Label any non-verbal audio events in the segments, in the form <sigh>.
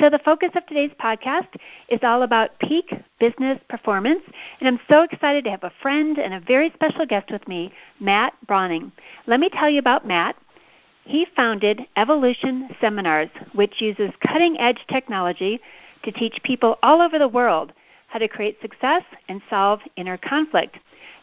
So, the focus of today's podcast is all about peak business performance, and I'm so excited to have a friend and a very special guest with me, Matt Brauning. Let me tell you about Matt. He founded Evolution Seminars, which uses cutting edge technology to teach people all over the world how to create success and solve inner conflict.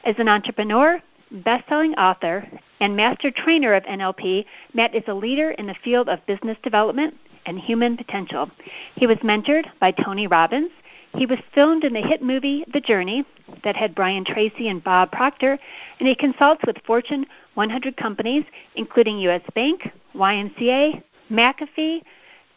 As an entrepreneur, best selling author, and master trainer of NLP, Matt is a leader in the field of business development and human potential. He was mentored by Tony Robbins. He was filmed in the hit movie The Journey that had Brian Tracy and Bob Proctor, and he consults with Fortune 100 companies, including U.S. Bank, YMCA, McAfee,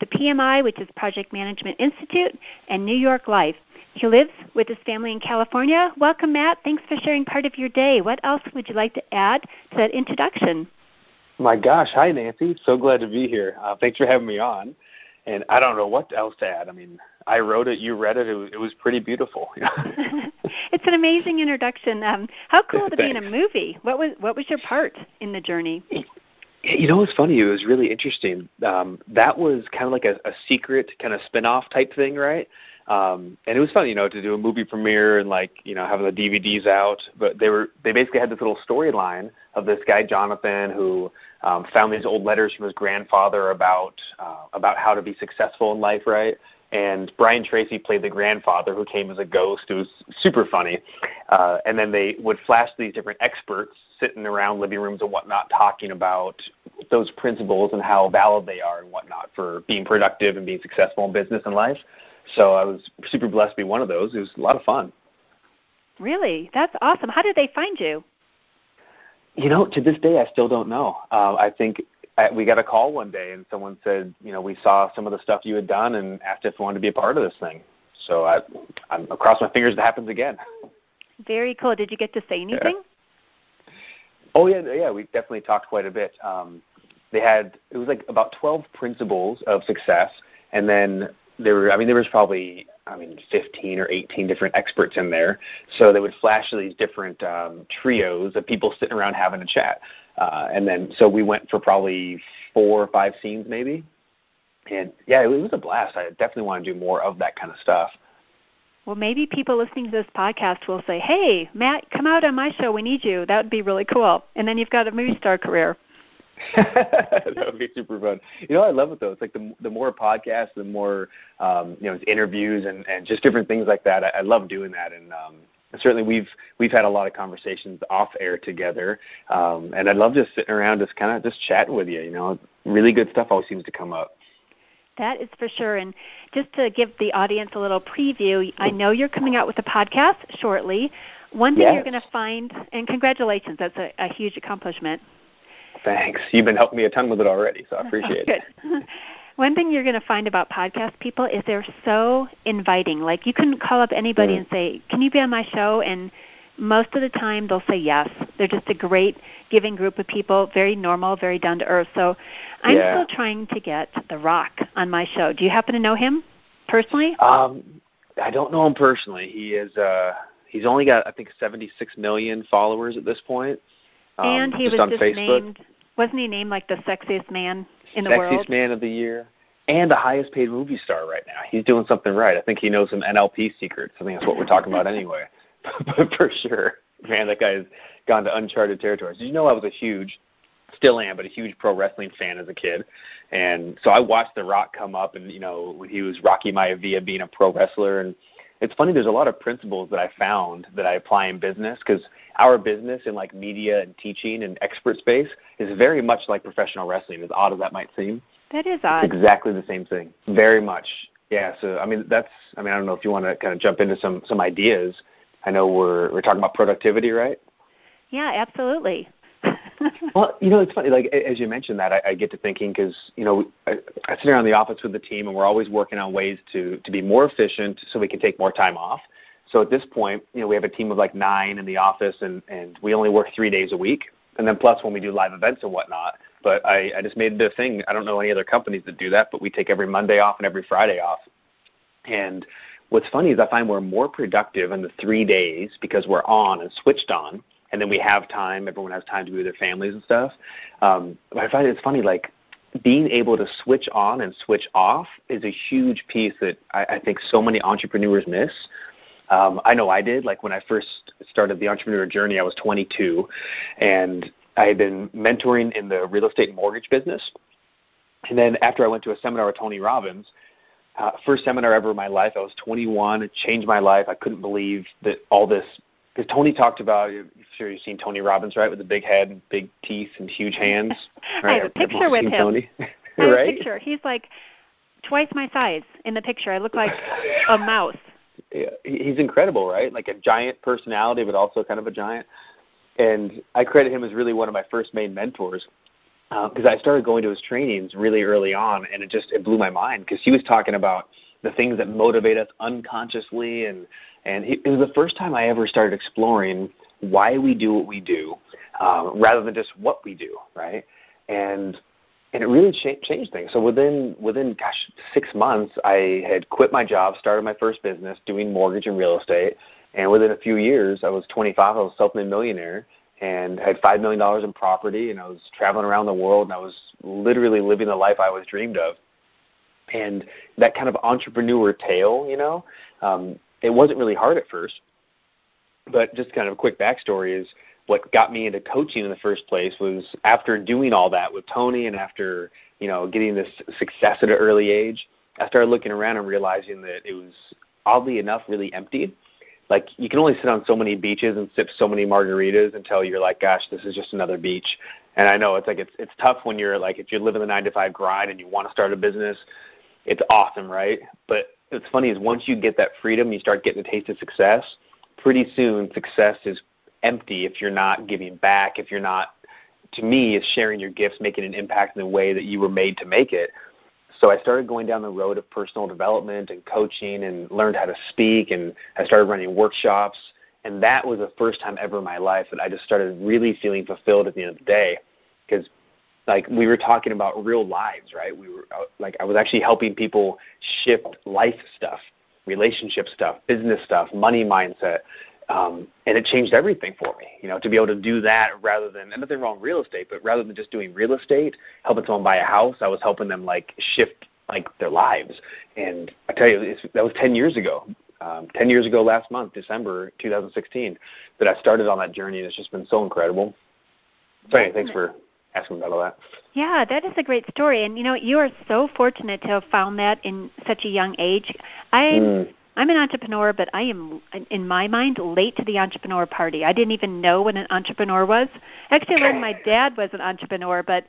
the PMI, which is Project Management Institute, and New York Life. He lives with his family in California. Welcome, Matt. Thanks for sharing part of your day. What else would you like to add to that introduction? My gosh, hi Nancy. So glad to be here. Uh, thanks for having me on. And I don't know what else to add. I mean, I wrote it, you read it. It was, it was pretty beautiful. <laughs> <laughs> it's an amazing introduction. Um, how cool to be in a movie. What was what was your part in the journey? You know, what's funny. It was really interesting. Um, that was kind of like a, a secret kind of spin-off type thing, right? Um, and it was fun, you know, to do a movie premiere and like, you know, having the DVDs out. But they were they basically had this little storyline of this guy Jonathan who um, found these old letters from his grandfather about uh, about how to be successful in life, right? And Brian Tracy played the grandfather who came as a ghost. It was super funny. Uh, and then they would flash these different experts sitting around living rooms and whatnot talking about those principles and how valid they are and whatnot for being productive and being successful in business and life. So I was super blessed to be one of those. It was a lot of fun. Really? That's awesome. How did they find you? You know, to this day, I still don't know. Uh, I think I, we got a call one day, and someone said, you know, we saw some of the stuff you had done and asked if we wanted to be a part of this thing. So I, I'm across my fingers it happens again. Very cool. Did you get to say anything? Yeah. Oh yeah, yeah. We definitely talked quite a bit. Um, they had it was like about 12 principles of success, and then there were I mean there was probably I mean 15 or 18 different experts in there. So they would flash these different um, trios of people sitting around having a chat. Uh, and then so we went for probably four or five scenes maybe. And yeah, it was a blast. I definitely want to do more of that kind of stuff. Well, maybe people listening to this podcast will say, "Hey, Matt, come out on my show. We need you." That would be really cool. And then you've got a movie star career. <laughs> that would be super fun. You know, I love it though. It's like the the more podcasts, the more um, you know, interviews and and just different things like that. I, I love doing that, and um, certainly we've we've had a lot of conversations off air together. Um, and I love just sitting around, just kind of just chatting with you. You know, really good stuff always seems to come up. That is for sure. And just to give the audience a little preview, I know you're coming out with a podcast shortly. One thing yes. you're going to find, and congratulations, that's a, a huge accomplishment. Thanks. You've been helping me a ton with it already, so I appreciate <laughs> it. <laughs> One thing you're going to find about podcast people is they're so inviting. Like you can call up anybody mm. and say, "Can you be on my show?" and most of the time they'll say yes. They're just a great giving group of people, very normal, very down to earth. So I'm yeah. still trying to get The Rock on my show. Do you happen to know him personally? Um, I don't know him personally. He is uh he's only got I think 76 million followers at this point. Um, and he just was on just Facebook. named, wasn't he named like the sexiest man in the sexiest world? Sexiest man of the year. And the highest paid movie star right now. He's doing something right. I think he knows some NLP secrets. I think that's what we're talking about anyway. <laughs> but for sure, man, that guy's gone to uncharted territories. Did You know, I was a huge, still am, but a huge pro wrestling fan as a kid, and so I watched The Rock come up, and you know, when he was Rocky Maivia being a pro wrestler, and it's funny. There's a lot of principles that I found that I apply in business because our business in like media and teaching and expert space is very much like professional wrestling. As odd as that might seem, that is odd. It's exactly the same thing. Very much. Yeah, so I mean that's I mean I don't know if you want to kind of jump into some some ideas. I know we're we're talking about productivity, right? Yeah, absolutely. <laughs> well, you know, it's funny. Like as you mentioned that, I, I get to thinking because you know I, I sit around the office with the team, and we're always working on ways to to be more efficient, so we can take more time off. So at this point, you know, we have a team of like nine in the office, and and we only work three days a week, and then plus when we do live events and whatnot. But I, I just made a thing. I don't know any other companies that do that, but we take every Monday off and every Friday off. And what's funny is I find we're more productive in the three days because we're on and switched on, and then we have time. Everyone has time to be with their families and stuff. Um, but I find it's funny, like being able to switch on and switch off is a huge piece that I, I think so many entrepreneurs miss. Um, I know I did. Like when I first started the entrepreneur journey, I was 22, and I had been mentoring in the real estate mortgage business. And then after I went to a seminar with Tony Robbins, uh, first seminar ever in my life, I was 21. It changed my life. I couldn't believe that all this. Because Tony talked about, I'm sure you've seen Tony Robbins, right, with the big head, and big teeth, and huge hands. <laughs> Right? <laughs> I have a picture with him. Tony. I have right? a picture. He's like twice my size in the picture. I look like a <laughs> mouse. Yeah, he's incredible, right? Like a giant personality, but also kind of a giant and I credit him as really one of my first main mentors because uh, I started going to his trainings really early on, and it just it blew my mind because he was talking about the things that motivate us unconsciously, and and it was the first time I ever started exploring why we do what we do, um, rather than just what we do, right? And and it really cha- changed things. So within within gosh six months, I had quit my job, started my first business doing mortgage and real estate, and within a few years, I was 25. I was self-made millionaire and had five million dollars in property, and I was traveling around the world, and I was literally living the life I always dreamed of. And that kind of entrepreneur tale, you know, um, it wasn't really hard at first. But just kind of a quick backstory is what got me into coaching in the first place was after doing all that with Tony and after you know getting this success at an early age, I started looking around and realizing that it was oddly enough really empty like you can only sit on so many beaches and sip so many margaritas until you're like, gosh, this is just another beach. And I know it's like it's it's tough when you're like if you're living the nine to five grind and you want to start a business, it's awesome, right? But it's funny is once you get that freedom, you start getting a taste of success. Pretty soon, success is empty if you're not giving back. If you're not, to me, is sharing your gifts, making an impact in the way that you were made to make it so I started going down the road of personal development and coaching and learned how to speak and I started running workshops and that was the first time ever in my life that I just started really feeling fulfilled at the end of the day because like we were talking about real lives, right? We were uh, like I was actually helping people shift life stuff, relationship stuff, business stuff, money mindset, um, and it changed everything for me. You know, to be able to do that rather than and nothing wrong with real estate, but rather than just doing real estate, helping someone buy a house, I was helping them like shift like their lives. And I tell you, it's, that was 10 years ago. Um, 10 years ago last month, December 2016, that I started on that journey, and it's just been so incredible. So, anyway, thanks for about all that. Yeah, that is a great story, and you know you are so fortunate to have found that in such a young age. I'm mm. I'm an entrepreneur, but I am, in my mind, late to the entrepreneur party. I didn't even know what an entrepreneur was. Actually, I learned my dad was an entrepreneur, but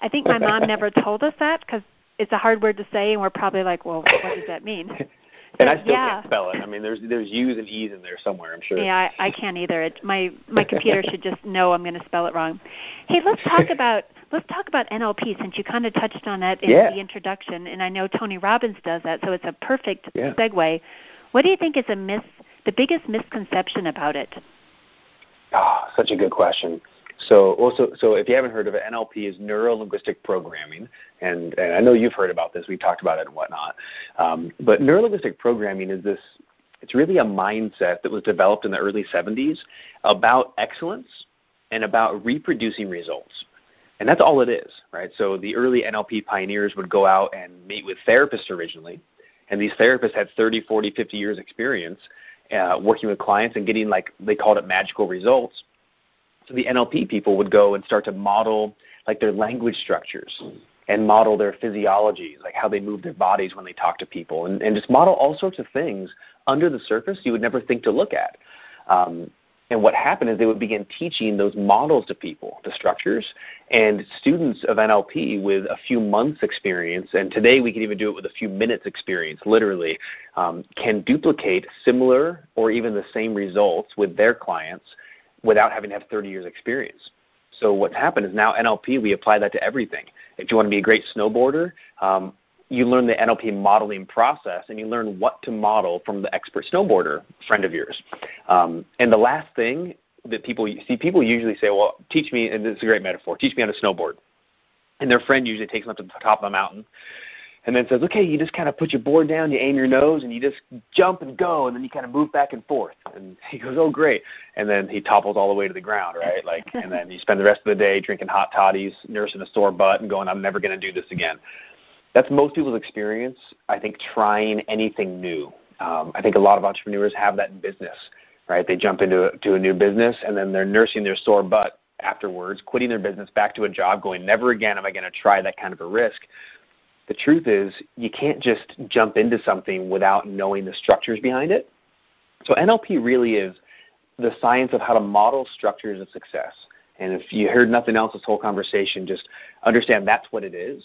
I think my mom never <laughs> told us that because it's a hard word to say, and we're probably like, well, what does that mean? <laughs> and I still yeah. can't spell it. I mean, there's there's U's and E's in there somewhere. I'm sure. Yeah, I, I can't either. It, my my computer should just know I'm going to spell it wrong. Hey, let's talk <laughs> about let's talk about NLP since you kind of touched on that in yeah. the introduction, and I know Tony Robbins does that, so it's a perfect yeah. segue. What do you think is a mis- the biggest misconception about it? Oh, such a good question. So, also, so if you haven't heard of it, NLP is neuro linguistic programming, and, and I know you've heard about this. We've talked about it and whatnot. Um, but neuro linguistic programming is this. It's really a mindset that was developed in the early 70s about excellence and about reproducing results. And that's all it is, right? So the early NLP pioneers would go out and meet with therapists originally, and these therapists had 30, 40, 50 years experience uh, working with clients and getting like they called it magical results. The NLP people would go and start to model like their language structures and model their physiologies, like how they move their bodies when they talk to people, and, and just model all sorts of things under the surface you would never think to look at. Um, And what happened is they would begin teaching those models to people, the structures, and students of NLP with a few months experience, and today we can even do it with a few minutes experience, literally, um, can duplicate similar or even the same results with their clients without having to have 30 years experience. So what's happened is now NLP, we apply that to everything. If you want to be a great snowboarder, um, you learn the NLP modeling process and you learn what to model from the expert snowboarder friend of yours. Um, and the last thing that people see, people usually say, well, teach me, and this is a great metaphor, teach me how to snowboard. And their friend usually takes them up to the top of the mountain and then says, okay, you just kind of put your board down, you aim your nose, and you just jump and go, and then you kind of move back and forth. And he goes, oh, great. And then he topples all the way to the ground, right? Like, <laughs> and then you spend the rest of the day drinking hot toddies, nursing a sore butt, and going, I'm never going to do this again that's most people's experience. I think trying anything new. Um, I think a lot of entrepreneurs have that in business, right? They jump into a, to a new business and then they're nursing their sore butt afterwards, quitting their business, back to a job, going, never again am I going to try that kind of a risk. The truth is, you can't just jump into something without knowing the structures behind it. So NLP really is the science of how to model structures of success. And if you heard nothing else this whole conversation, just understand that's what it is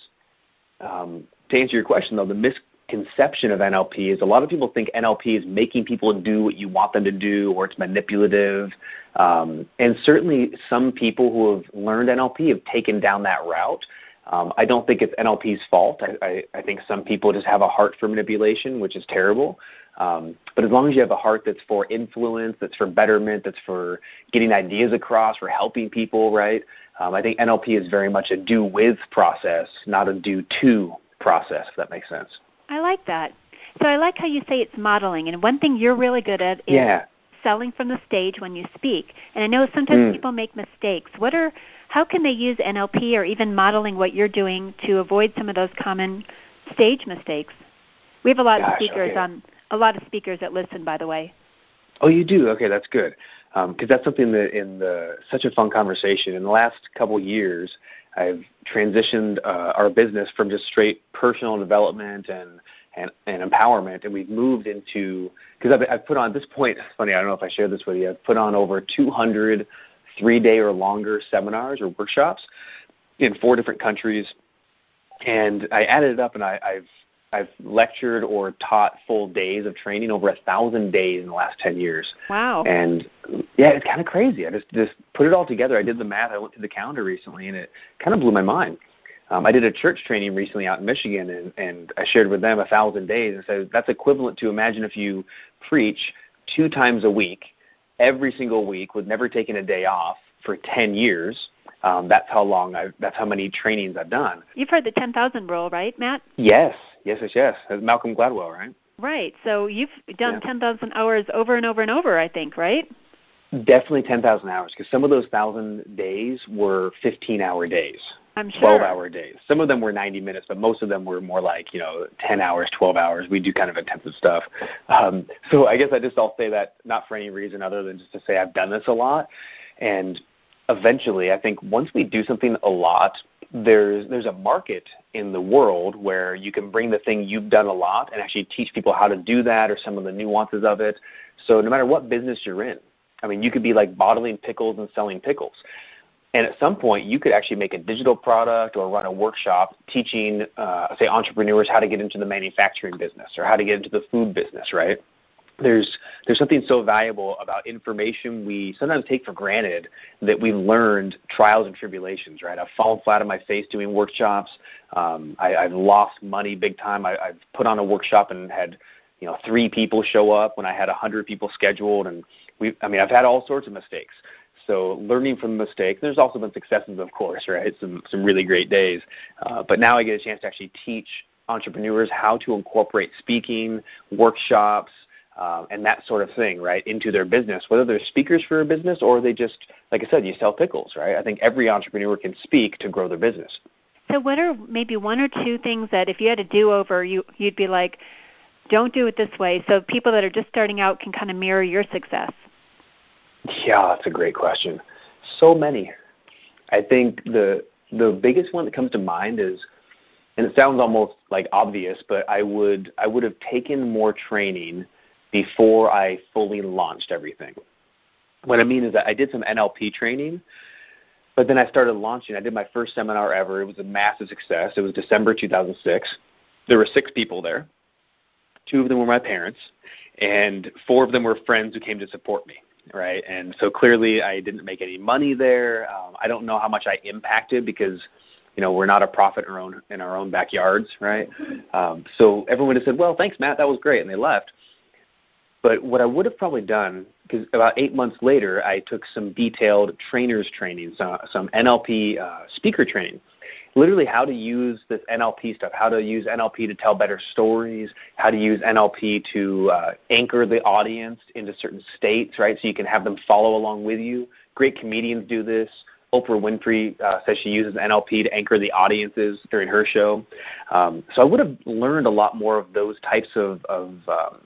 um, to answer your question, though, the misconception of NLP is a lot of people think NLP is making people do what you want them to do, or it's manipulative. Um, and certainly, some people who have learned NLP have taken down that route. Um, I don't think it's NLP's fault. I, I, I think some people just have a heart for manipulation, which is terrible. Um, but as long as you have a heart that's for influence, that's for betterment, that's for getting ideas across, for helping people, right? Um, I think NLP is very much a do with process, not a do to process, if that makes sense. I like that. So I like how you say it's modeling. And one thing you're really good at is yeah. Selling from the stage when you speak. And I know sometimes mm. people make mistakes. What are how can they use NLP or even modeling what you're doing to avoid some of those common stage mistakes? We have a lot Gosh, of speakers okay. on a lot of speakers that listen, by the way. Oh, you do? Okay, that's good. Because um, that's something that in the such a fun conversation. In the last couple years, I've transitioned uh, our business from just straight personal development and and, and empowerment, and we've moved into because I've, I've put on at this point. It's funny. I don't know if I shared this with you. I've put on over 200 three-day or longer seminars or workshops in four different countries, and I added it up, and I, I've I've lectured or taught full days of training over a thousand days in the last ten years. Wow! And yeah, it's kind of crazy. I just just put it all together. I did the math. I went to the calendar recently, and it kind of blew my mind. Um, I did a church training recently out in Michigan, and, and I shared with them a thousand days, and said that's equivalent to imagine if you preach two times a week, every single week, with never taking a day off for ten years. Um, that's how long I. That's how many trainings I've done. You've heard the ten thousand rule, right, Matt? Yes, yes, yes, yes. Malcolm Gladwell, right? Right. So you've done yeah. ten thousand hours over and over and over. I think, right? Definitely ten thousand hours, because some of those thousand days were fifteen-hour days. I'm sure. Twelve-hour days. Some of them were ninety minutes, but most of them were more like you know ten hours, twelve hours. We do kind of intensive stuff. Um, so I guess I just I'll say that not for any reason other than just to say I've done this a lot, and eventually, I think once we do something a lot, there's there's a market in the world where you can bring the thing you've done a lot and actually teach people how to do that or some of the nuances of it. So no matter what business you're in, I mean, you could be like bottling pickles and selling pickles. And at some point, you could actually make a digital product or run a workshop teaching, uh, say, entrepreneurs how to get into the manufacturing business or how to get into the food business, right? there's there's something so valuable about information we sometimes take for granted that we've learned trials and tribulations. Right, I've fallen flat on my face doing workshops. Um, I, I've lost money big time. I, I've put on a workshop and had you know three people show up when I had a hundred people scheduled, and we. I mean, I've had all sorts of mistakes. So learning from mistakes. There's also been successes, of course, right? Some some really great days. Uh, but now I get a chance to actually teach entrepreneurs how to incorporate speaking, workshops, um, and that sort of thing, right, into their business, whether they're speakers for a business or they just, like I said, you sell pickles, right? I think every entrepreneur can speak to grow their business. So, what are maybe one or two things that if you had a do over, you you'd be like, don't do it this way, so people that are just starting out can kind of mirror your success? Yeah, that's a great question. So many. I think the the biggest one that comes to mind is and it sounds almost like obvious, but I would I would have taken more training before I fully launched everything. what I mean is that I did some NLP training, but then I started launching. I did my first seminar ever. It was a massive success. It was December 2006. There were six people there. Two of them were my parents, and four of them were friends who came to support me right? And so clearly, I didn't make any money there. Um, I don't know how much I impacted because you know we're not a profit in our own in our own backyards, right? Um, so everyone just said, "Well, thanks, Matt. That was great," and they left. But what I would have probably done, because about eight months later, I took some detailed trainers training, some, some NLP uh, speaker training. Literally, how to use this NLP stuff, how to use NLP to tell better stories, how to use NLP to uh, anchor the audience into certain states, right? So you can have them follow along with you. Great comedians do this. Oprah Winfrey uh, says she uses NLP to anchor the audiences during her show. Um, so I would have learned a lot more of those types of, of um,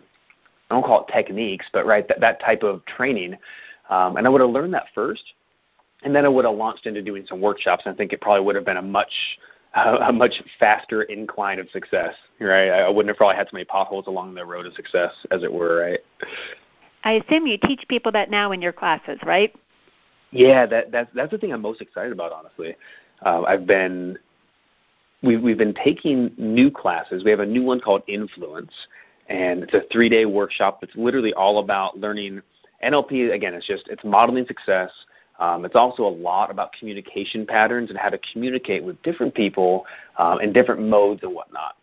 I don't call it techniques, but right that, that type of training. Um, and I would have learned that first, and then I would have launched into doing some workshops. And I think it probably would have been a much <laughs> a much faster incline of success, right? I wouldn't have probably had so many potholes along the road of success, as it were, right? I assume you teach people that now in your classes, right? Yeah, that that's that's the thing I'm most excited about, honestly. Uh, I've been we've we've been taking new classes. We have a new one called Influence, and it's a three day workshop that's literally all about learning NLP. Again, it's just it's modeling success. Um, it's also a lot about communication patterns and how to communicate with different people um, in different modes and whatnot.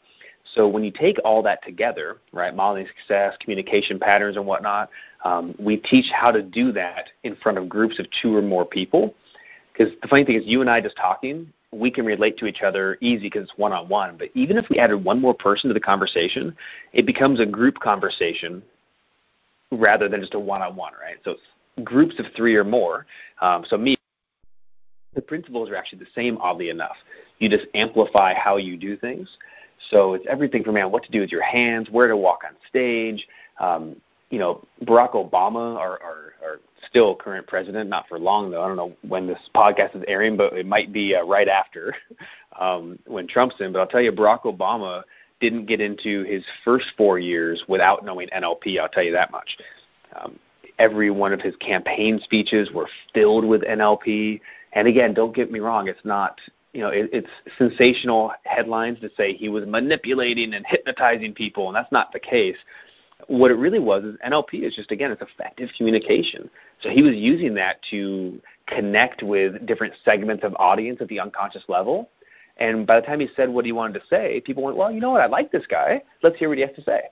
So when you take all that together, right, modeling success, communication patterns, and whatnot, um, we teach how to do that in front of groups of two or more people. Because the funny thing is, you and I just talking, we can relate to each other easy because it's one on one. But even if we added one more person to the conversation, it becomes a group conversation rather than just a one on one, right? So groups of three or more. Um, so me, the principles are actually the same, oddly enough. You just amplify how you do things. So it's everything from man, what to do with your hands, where to walk on stage, um, you know, Barack Obama, our, our, our still current president, not for long though. I don't know when this podcast is airing, but it might be uh, right after <laughs> um, when Trump's in. But I'll tell you, Barack Obama didn't get into his first four years without knowing NLP. I'll tell you that much. Um, every one of his campaign speeches were filled with NLP. And again, don't get me wrong, it's not you know, it, it's sensational headlines to say he was manipulating and hypnotizing people, and that's not the case what it really was is NLP is just again it's effective communication. So he was using that to connect with different segments of audience at the unconscious level. And by the time he said what he wanted to say, people went, "Well, you know what? I like this guy. Let's hear what he has to say."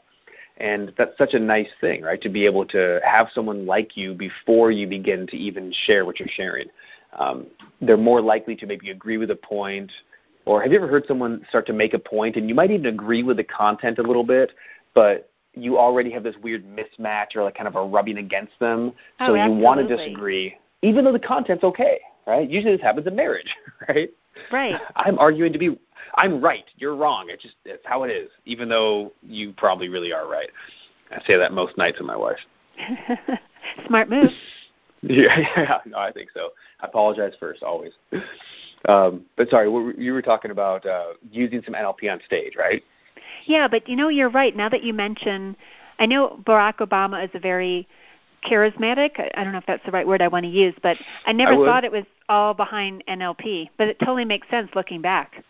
And that's such a nice thing, right? To be able to have someone like you before you begin to even share what you're sharing. Um, they're more likely to maybe agree with a point, or have you ever heard someone start to make a point and you might even agree with the content a little bit, but you already have this weird mismatch or like kind of a rubbing against them. Oh, so you want to disagree, even though the content's okay, right? Usually this happens in marriage, <laughs> right? Right. I'm arguing to be, I'm right, you're wrong. It's just, it's how it is, even though you probably really are right. I say that most nights with my wife. <laughs> Smart move. <laughs> yeah, <laughs> yeah, no, I think so. I apologize first, always. Um, but sorry, you were talking about uh, using some NLP on stage, right? Yeah, but you know, you're right. Now that you mention, I know Barack Obama is a very charismatic. I don't know if that's the right word I want to use, but I never I thought it was all behind NLP. But it totally makes sense looking back,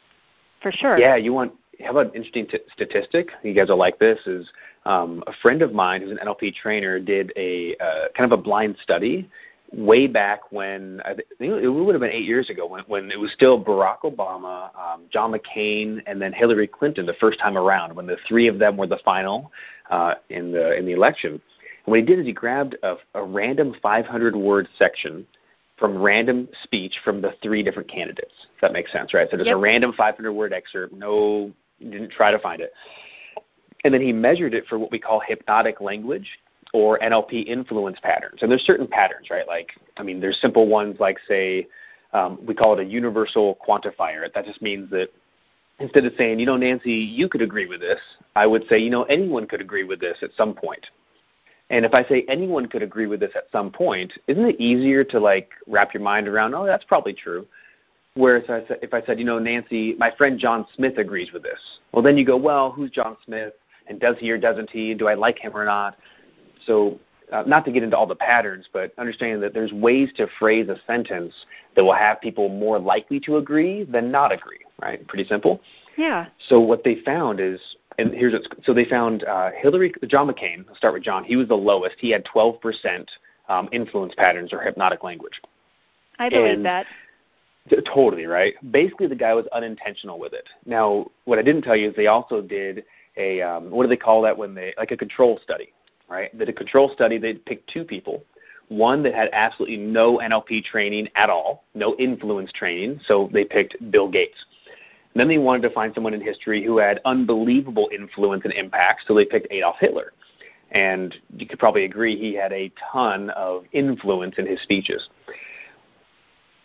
for sure. Yeah, you want. How about an interesting t- statistic? You guys will like this. Is um, a friend of mine who's an NLP trainer did a uh, kind of a blind study way back when I think it would have been eight years ago when, when it was still Barack Obama, um, John McCain, and then Hillary Clinton the first time around when the three of them were the final uh, in the in the election. And what he did is he grabbed a, a random 500 word section from random speech from the three different candidates. If that makes sense, right? So just yep. a random 500 word excerpt. No, didn't try to find it. And then he measured it for what we call hypnotic language or NLP influence patterns. And there's certain patterns, right? Like, I mean, there's simple ones like, say, um, we call it a universal quantifier. That just means that instead of saying, you know, Nancy, you could agree with this, I would say, you know, anyone could agree with this at some point. And if I say anyone could agree with this at some point, isn't it easier to like wrap your mind around? Oh, that's probably true. Whereas I said, if I said, you know, Nancy, my friend John Smith agrees with this. Well, then you go, well, who's John Smith? And does he or doesn't he? Do I like him or not? So uh, not to get into all the patterns, but understanding that there's ways to phrase a sentence that will have people more likely to agree than not agree. Right? Pretty simple. Yeah. So what they found is, and here's what's, so they found uh, Hillary, John McCain. I'll start with John. He was the lowest. He had 12 percent um, influence patterns or hypnotic language. I believe And- that. T- Totally right. Basically, the guy was unintentional with it. Now, what I didn't tell you is they also did a um, what do they call that when they like a control study, right? Did a control study. They picked two people, one that had absolutely no NLP training at all, no influence training. So they picked Bill Gates. Then they wanted to find someone in history who had unbelievable influence and impact. So they picked Adolf Hitler. And you could probably agree he had a ton of influence in his speeches.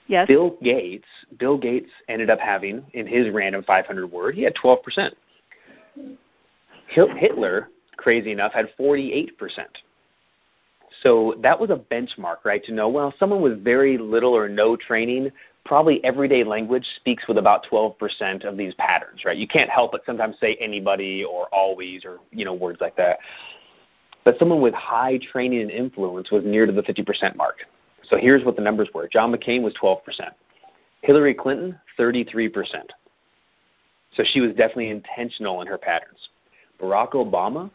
Yes. Bill Gates, Bill Gates ended up having in his random 500 word, he had 12 percent. Hitler, crazy enough, had 48 percent. So that was a benchmark, right? To know well, someone with very little or no training, probably everyday language speaks with about 12 percent of these patterns, right? You can't help but sometimes say anybody or always or you know words like that. But someone with high training and influence was near to the 50 percent mark. So here's what the numbers were. John McCain was 12%. Hillary Clinton, 33%. So she was definitely intentional in her patterns. Barack Obama,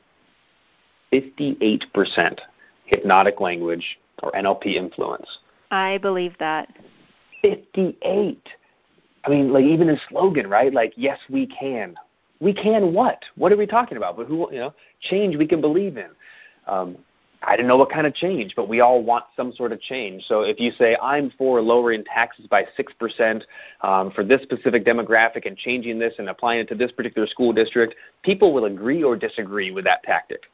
58% hypnotic language or NLP influence. I believe that. 58. I mean, like even his slogan, right? Like, yes, we can. We can what? What are we talking about? But who, you know, change we can believe in. Um, I don't know what kind of change, but we all want some sort of change. So if you say, I'm for lowering taxes by 6% um, for this specific demographic and changing this and applying it to this particular school district, people will agree or disagree with that tactic.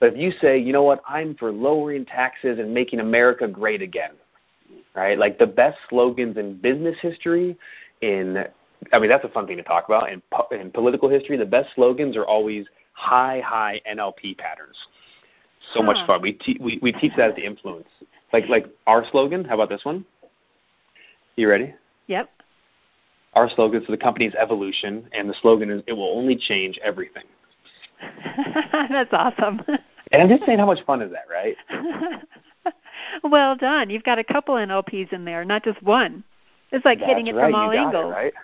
But if you say, you know what, I'm for lowering taxes and making America great again, right? Like the best slogans in business history, in, I mean, that's a fun thing to talk about. In, po- in political history, the best slogans are always high, high NLP patterns so Huh. much fun. We, te- we we teach that as the influence. Like like our slogan. How about this one? You ready? Yep. Our slogan is the company's evolution, and the slogan is "It will only change everything." <laughs> That's awesome. And I'm just saying, how much fun is that, right? <laughs> well done. You've got a couple NLPs in there, not just one. It's like hitting it right. from all you got angles. It, right?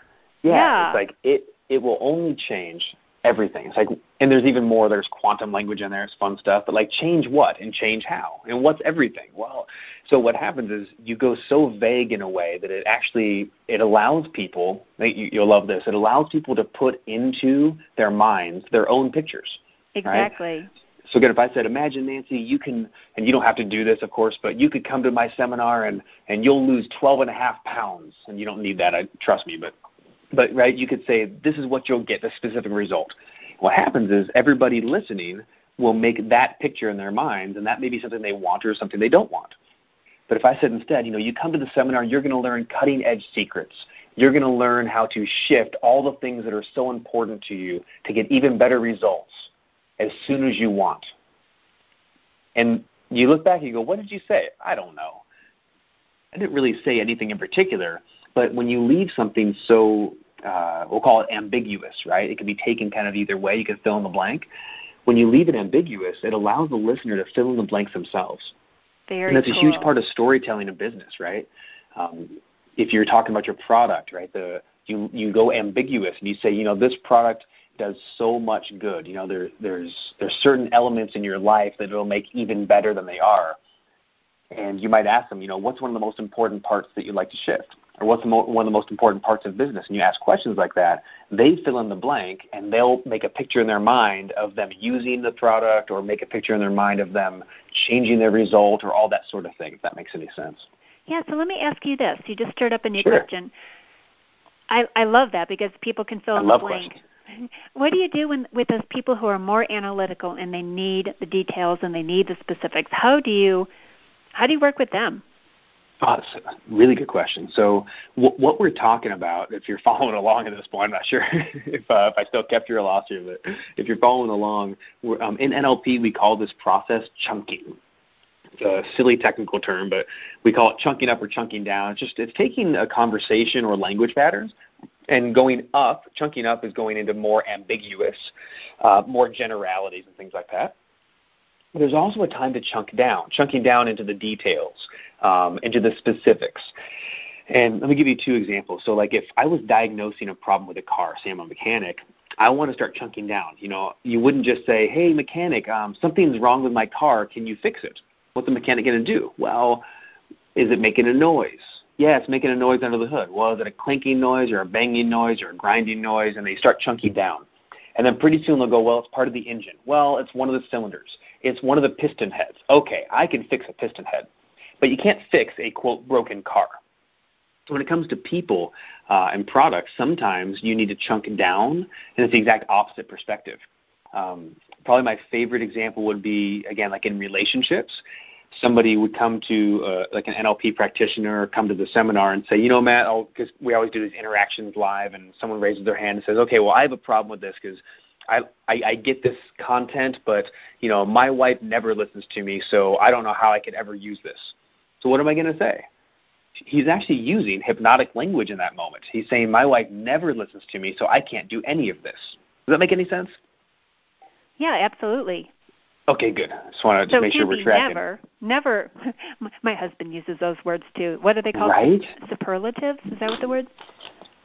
Yeah, Yeah. It's like it it will only change everything. It's like, and there's even more. There's quantum language in there. It's fun stuff. But like, change what and change how and what's everything? Well, so what happens is you go so vague in a way that it actually it allows people. You, you'll love this. It allows people to put into their minds their own pictures. Exactly. So again, if I said, imagine Nancy, you can, and you don't have to do this, of course, but you could come to my seminar and and you'll lose 12 and a half pounds, and you don't need that, I trust me, but but right, you could say this is what you'll get, the specific result. What happens is everybody listening will make that picture in their minds, and that may be something they want or something they don't want. But if I said instead, you know, you come to the seminar, you're going to learn cutting edge secrets. You're going to learn how to shift all the things that are so important to you to get even better results as soon as you want. And you look back and you go, what did you say? I don't know. I didn't really say anything in particular, but when you leave something so, uh, we'll call it ambiguous, right? It can be taken kind of either way. You can fill in the blank. When you leave it ambiguous, it allows the listener to fill in the blanks themselves. Very and that's cool. a huge part of storytelling in business, right? Um, if you're talking about your product, right, the you you go ambiguous and you say, you know, this product does so much good. You know, there there's there's certain elements in your life that it'll make even better than they are. And you might ask them, you know, what's one of the most important parts that you'd like to shift? Or what's the mo- one of the most important parts of business? And you ask questions like that, they fill in the blank and they'll make a picture in their mind of them using the product or make a picture in their mind of them changing their result or all that sort of thing, if that makes any sense. Yeah, so let me ask you this. You just stirred up a new Sure. question. I, I love that because people can fill in the blank. questions. What do you do when, with those people who are more analytical and they need the details and they need the specifics? How do you how do you work with them? A really good question. So, what we're talking about, if you're <laughs> following along at this point, I'm not sure <laughs> if, uh, if I still kept your loss but if you're following along, um, in NLP we call this process chunking. It's a silly technical term, but we call it chunking up or chunking down. It's just it's taking a conversation or language patterns and going up. Chunking up is going into more ambiguous, uh, more generalities and things like that. there's also a time to chunk down, chunking down into the details, um, into the specifics. And let me give you two examples. So, like if I was diagnosing a problem with a car, say I'm a mechanic, I want to start chunking down. You know, you wouldn't just say, "Hey, mechanic, um, something's wrong with my car. Can you fix it?" What's the mechanic going to do? Well, is it making a noise? Yeah, it's making a noise under the hood. Well, is it a clinking noise or a banging noise or a grinding noise? And they start chunking down. And then pretty soon they'll go, well, it's part of the engine. Well, it's one of the cylinders. It's one of the piston heads. Okay, I can fix a piston head. But you can't fix a, quote, broken car. So when it comes to people uh, and products, sometimes you need to chunk down, and it's the exact opposite perspective. Um, probably my favorite example would be, again, like in relationships somebody would come to uh, like an NLP practitioner, come to the seminar and say, you know, Matt, because we always do these interactions live, and someone raises their hand and says, okay, well, I have a problem with this because I, I I get this content, but you know, my wife never listens to me, so I don't know how I could ever use this. So what am I going to say? He's actually using hypnotic language in that moment. He's saying, my wife never listens to me, so I can't do any of this. Does that make any sense? Yeah, absolutely. Okay, good. Just want to so make sure we're tracking. Never, never. <laughs> My husband uses those words too. What are they called? Right. Superlatives. Is that what the word?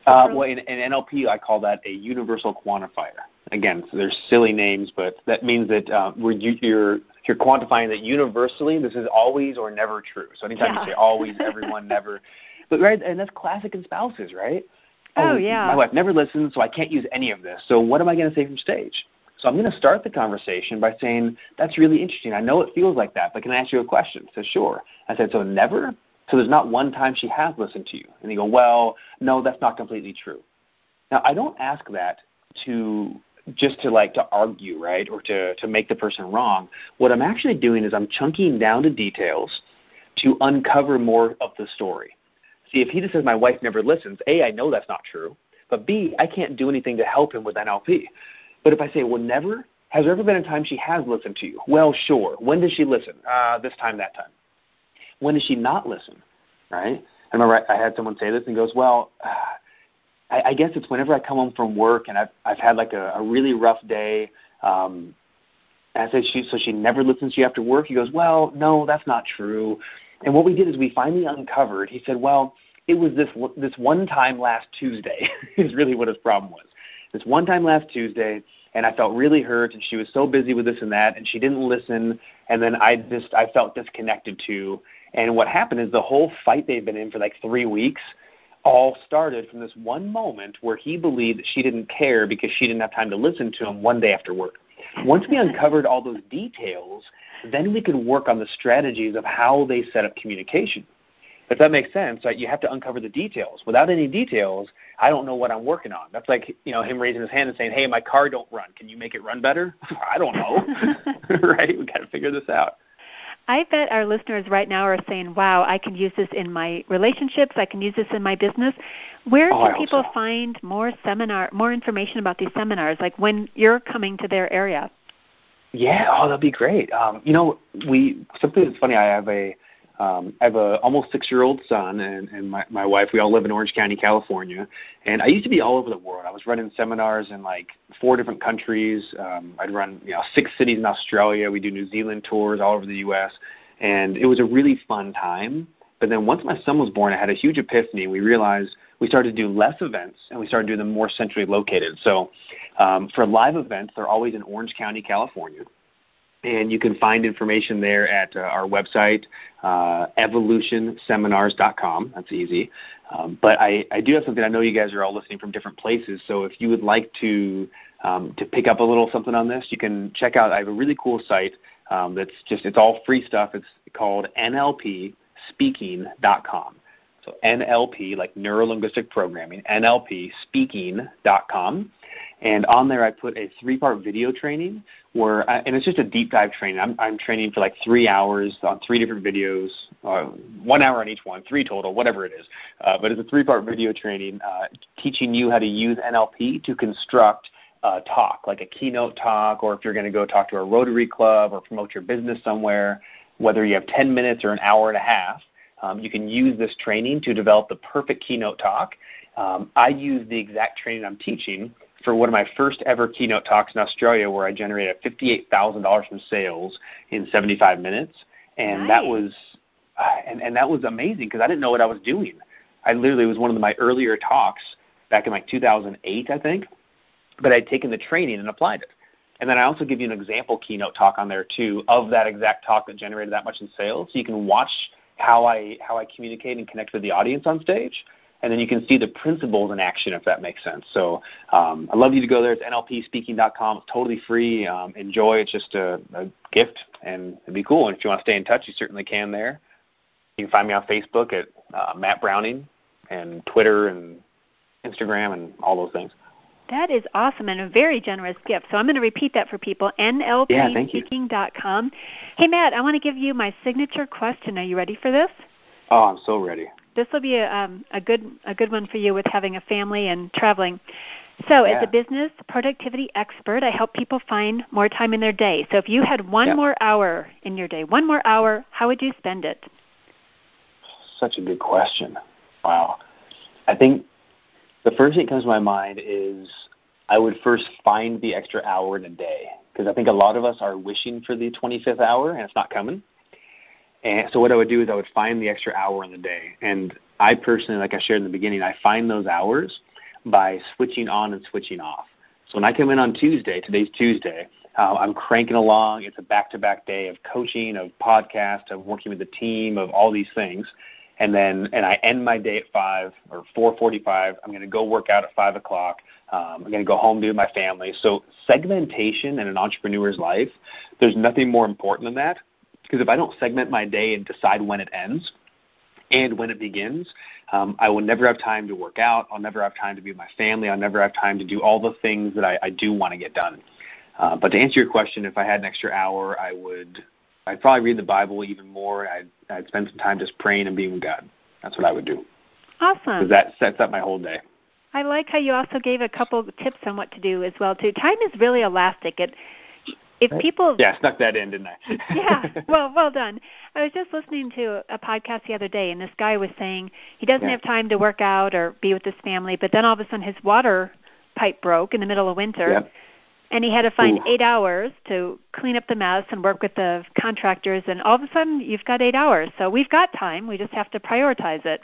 Uh, well, in, in NLP, I call that a universal quantifier. Again, so there's silly names, but that means that uh, we're, you're you're quantifying that universally. This is always or never true. So anytime yeah. you say always, everyone, <laughs> never, but right, and that's classic in spouses, right? Oh, oh yeah. My wife never listens, so I can't use any of this. So what am I going to say from stage? So I'm going to start the conversation by saying, That's really interesting. I know it feels like that, but can I ask you a question? So, Sure. I said, So never? So there's not one time she has listened to you. And they go, Well, no, that's not completely true. Now, I don't ask that to just to like to argue, right, or to, to make the person wrong. What I'm actually doing is I'm chunking down the details to uncover more of the story. See, if he just says my wife never listens, A, I know that's not true, but B, I can't do anything to help him with NLP. But if I say, well, never, has there ever been a time she has listened to you? Well, sure. When does she listen? Uh, this time, that time. When does she not listen? Right? I remember I, I had someone say this and goes, well, uh, I, I guess it's whenever I come home from work and I've I've had like a, a really rough day. Um, and I said, she, so she never listens to you after work. He goes, well, no, that's not true. And what we did is we finally uncovered. He said, well, it was this this one time last Tuesday <laughs> is really what his problem was this one time last Tuesday, and I felt really hurt, and she was so busy with this and that, and she didn't listen, and then I just I felt disconnected too. And what happened is the whole fight they've been in for like three weeks all started from this one moment where he believed that she didn't care because she didn't have time to listen to him one day after work. Once we uncovered all those details, then we could work on the strategies of how they set up communication. If that makes sense, right, you have to uncover the details. Without any details, I don't know what I'm working on. That's like you know him raising his hand and saying, "Hey, my car don't run. Can you make it run better?" <laughs> I don't know, <laughs> <laughs> right? We got to figure this out. I bet our listeners right now are saying, "Wow, I can use this in my relationships. I can use this in my business." Where oh, can people so. find more seminar, more information about these seminars? Like when you're coming to their area? Yeah, oh, that'd be great. Um, you know, we something that's funny. I have a um, I have a almost six year old son and, and my, my wife. We all live in Orange County, California. And I used to be all over the world. I was running seminars in like four different countries. Um, I'd run you know six cities in Australia. We do New Zealand tours all over the U.S. And it was a really fun time. But then once my son was born, I had a huge epiphany. We realized we started to do less events and we started doing them more centrally located. So um, for live events, they're always in Orange County, California and you can find information there at uh, our website, uh, evolutionseminars.com. That's easy. Um, but I, I do have something. I know you guys are all listening from different places, so if you would like to um, to pick up a little something on this, you can check out. I have a really cool site um, that's just it's all free stuff. It's called NLPspeaking.com. So NLP, like neuro linguistic programming, NLPspeaking.com. And on there, I put a three part video training where, I, and it's just a deep dive training. I'm, I'm training for like three hours on three different videos, uh, one hour on each one, three total, whatever it is. Uh, but it's a three part video training uh, teaching you how to use NLP to construct uh, talk, like a keynote talk, or if you're going to go talk to a Rotary Club or promote your business somewhere, whether you have 10 minutes or an hour and a half, um, you can use this training to develop the perfect keynote talk. Um, I use the exact training I'm teaching for one of my first ever keynote talks in Australia, where I generated fifty-eight thousand dollars from sales in seventy-five minutes, and nice. that was, and and that was amazing because I didn't know what I was doing. I literally was one of my earlier talks back in like 2008, I think, but I'd taken the training and applied it. And then I also give you an example keynote talk on there too of that exact talk that generated that much in sales. So you can watch how I how I communicate and connect with the audience on stage, and then you can see the principles in action if that makes sense. So um, I'd love you to go there. It's nlpspeaking.com. It's totally free. Um, enjoy. It's just a, a gift, and it'd be cool. And if you want to stay in touch, you certainly can there. You can find me on Facebook at uh, Matt Brauning, and Twitter and Instagram and all those things. That is awesome and a very generous gift. So I'm going to repeat that for people. NLPspeaking.com. Yeah, hey, Matt, I want to give you my signature question. Are you ready for this? Oh, I'm so ready. This will be a, um, a good a good one for you with having a family and traveling. So, yeah. as a business productivity expert, I help people find more time in their day. So, if you had one yeah. more hour in your day, one more hour, how would you spend it? Such a good question. Wow. I think the first thing that comes to my mind is I would first find the extra hour in a day because I think a lot of us are wishing for the 25th hour and it's not coming. And so what I would do is I would find the extra hour in the day. And I personally, like I shared in the beginning, I find those hours by switching on and switching off. So when I come in on Tuesday, today's Tuesday, uh, I'm cranking along. It's a back-to-back day of coaching, of podcast, of working with the team, of all these things and then and I end my day at five or four forty-five. I'm going to go work out at five o'clock. Um, I'm going to go home to my family. So segmentation in an entrepreneur's life, there's nothing more important than that. Because if I don't segment my day and decide when it ends and when it begins, um, I will never have time to work out. I'll never have time to be with my family. I'll never have time to do all the things that I, I do want to get done. Uh, but to answer your question, if I had an extra hour, I would I'd probably read the Bible even more. I'd, I'd spend some time just praying and being with God. That's what I would do. Awesome. Because that sets up my whole day. I like how you also gave a couple tips on what to do as well too. Time is really elastic. It if people yeah I snuck that in didn't i <laughs> yeah <laughs> well well done i was just listening to a podcast the other day and this guy was saying he doesn't yeah. have time to work out or be with his family but then all of a sudden his water pipe broke in the middle of winter yep and he had to find Ooh. eight hours to clean up the mess and work with the contractors and all of a sudden you've got eight hours. So we've got time we just have to prioritize it.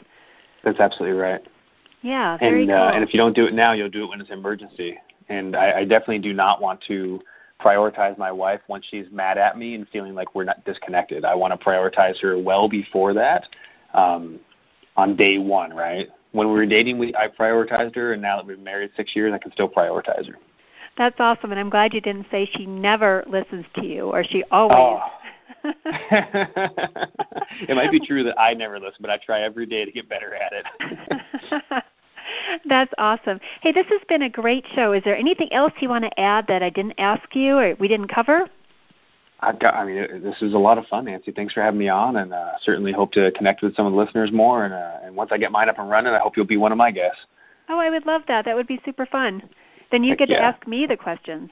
That's absolutely right. Yeah very and cool. uh, and if you don't do it now you'll do it when it's an emergency. And I, I definitely do not want to prioritize my wife when she's mad at me and feeling like we're not disconnected. I want to prioritize her well before that um on day one right? When we were dating we i prioritized her and now that we've been married six years i can still prioritize her that's awesome, and I'm glad you didn't say she never listens to you or she always. Oh. <laughs> it might be true that I never listen, but I try every day to get better at it. <laughs> That's awesome. Hey, this has been a great show. Is there anything else you want to add that I didn't ask you or we didn't cover? I've got. I mean, this is a lot of fun, Nancy. Thanks for having me on, and uh, certainly hope to connect with some of the listeners more. And uh, and once I get mine up and running, I hope you'll be one of my guests. Oh, I would love that. That would be super fun. Then you get yeah. to ask me the questions.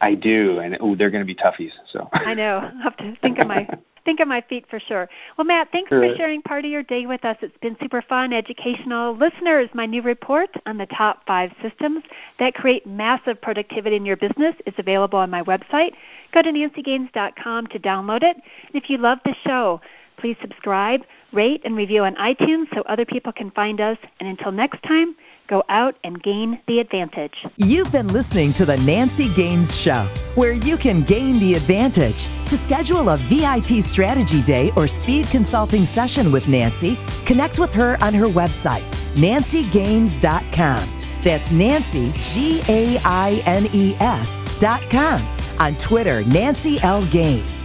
I do, and ooh, they're going to be toughies. So I know. I'll have to think of my <laughs> think of my feet for sure. Well, Matt, thanks Sure. for sharing part of your day with us. It's been super fun, educational. Listeners, my new report on the top five systems that create massive productivity in your business is available on my website. Go to nancygaines.com to download it. And if you love the show, please subscribe, rate, and review on iTunes so other people can find us. And until next time, go out and gain the advantage. You've been listening to the Nancy Gaines Show, where you can gain the advantage. To schedule a VIP strategy day or speed consulting session with Nancy, connect with her on her website, nancygaines.com. That's Nancy, G A I N E S dot com. On Twitter, Nancy L. Gaines.